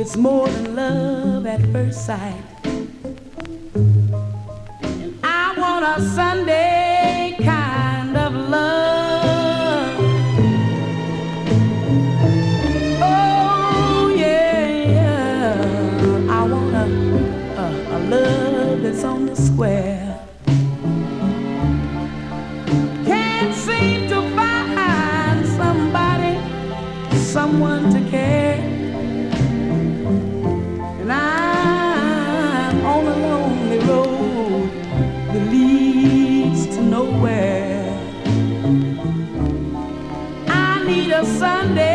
It's more than love at first sight. And I want a Sunday. Sunday.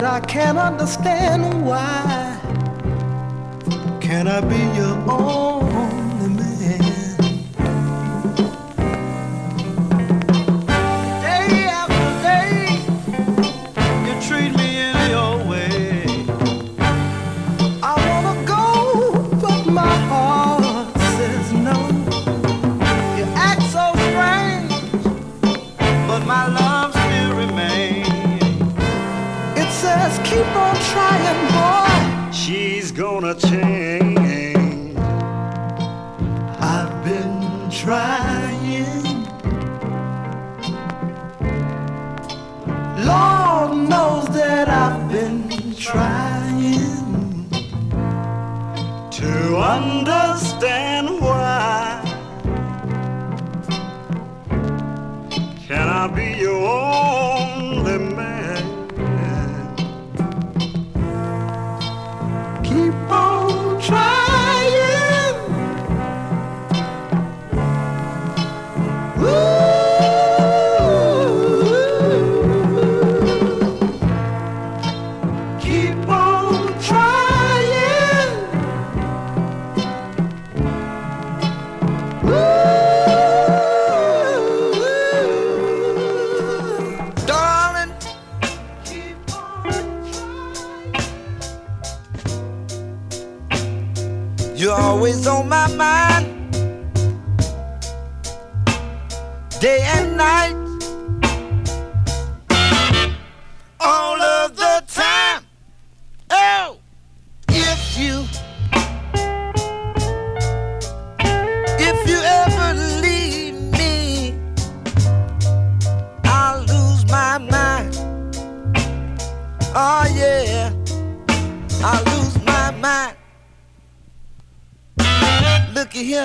that I can't understand why. Can I be your own? understand.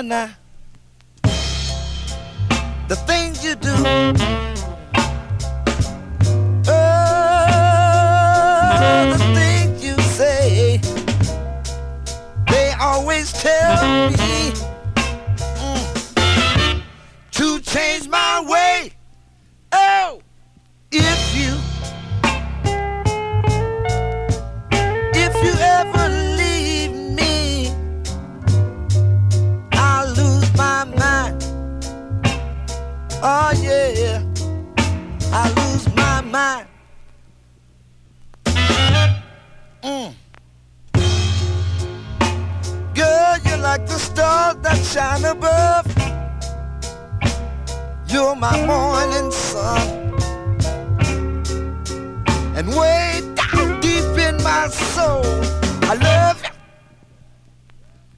now. The things you do. Oh, the things you say. They always tell me. shine above. You're my morning sun. And way down deep in my soul, I love you.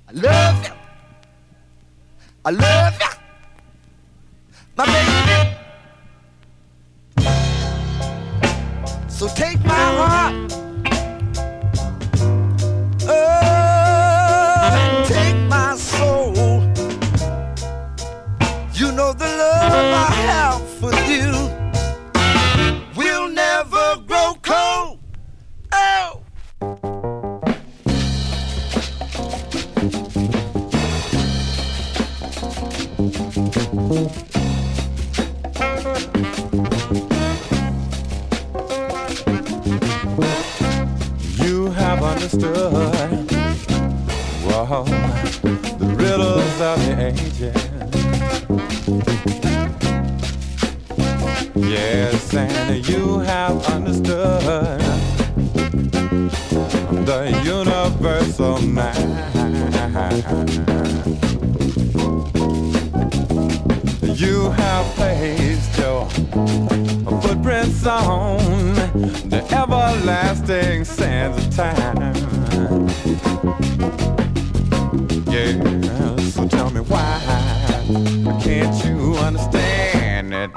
I love you. I love you. My baby.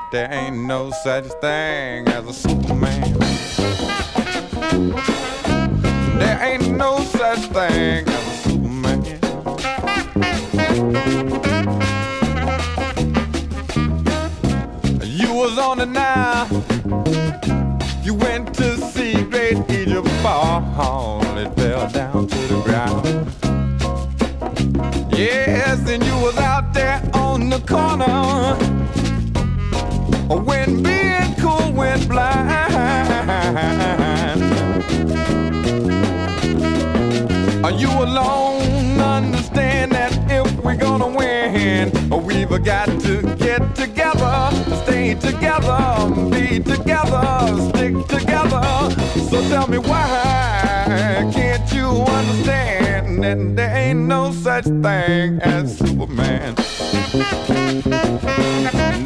There ain't no such thing as a Superman. There ain't no such thing as a Superman. You was on the now. You went to see great Egypt fall. It fell down to the ground. Yes, and you was out there on the corner together, be together, stick together. So tell me why can't you understand that there ain't no such thing as Superman?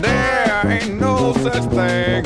There ain't no such thing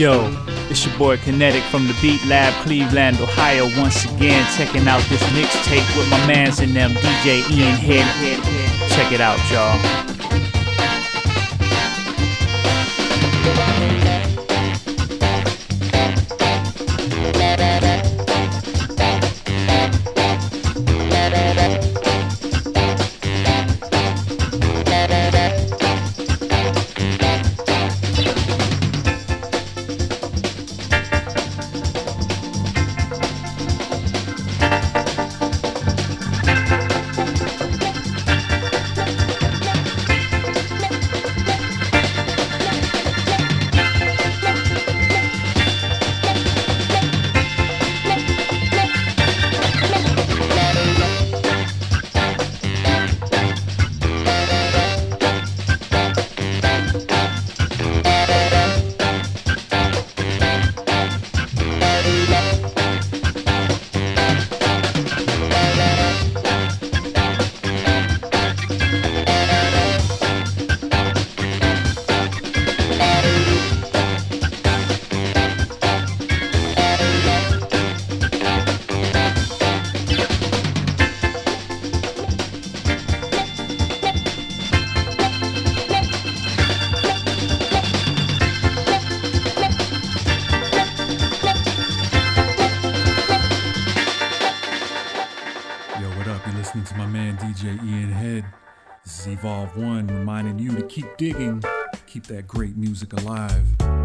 Yo, it's your boy Kinetic from the Beat Lab, Cleveland, Ohio. Once again, checking out this mixtape with my mans in them, DJ Ian Head. Check it out, y'all. Keep that great music alive.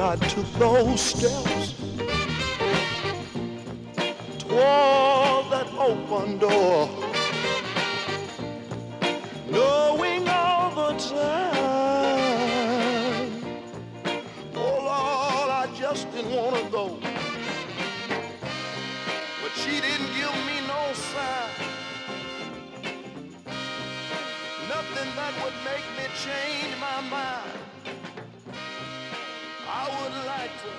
I took those steps toward that open door, knowing all the time, oh Lord, I just didn't want to go. But she didn't give me no sign. Nothing that would make me change I would like to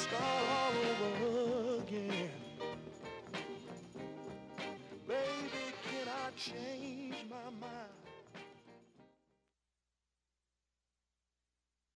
start all over again. Baby, can I change?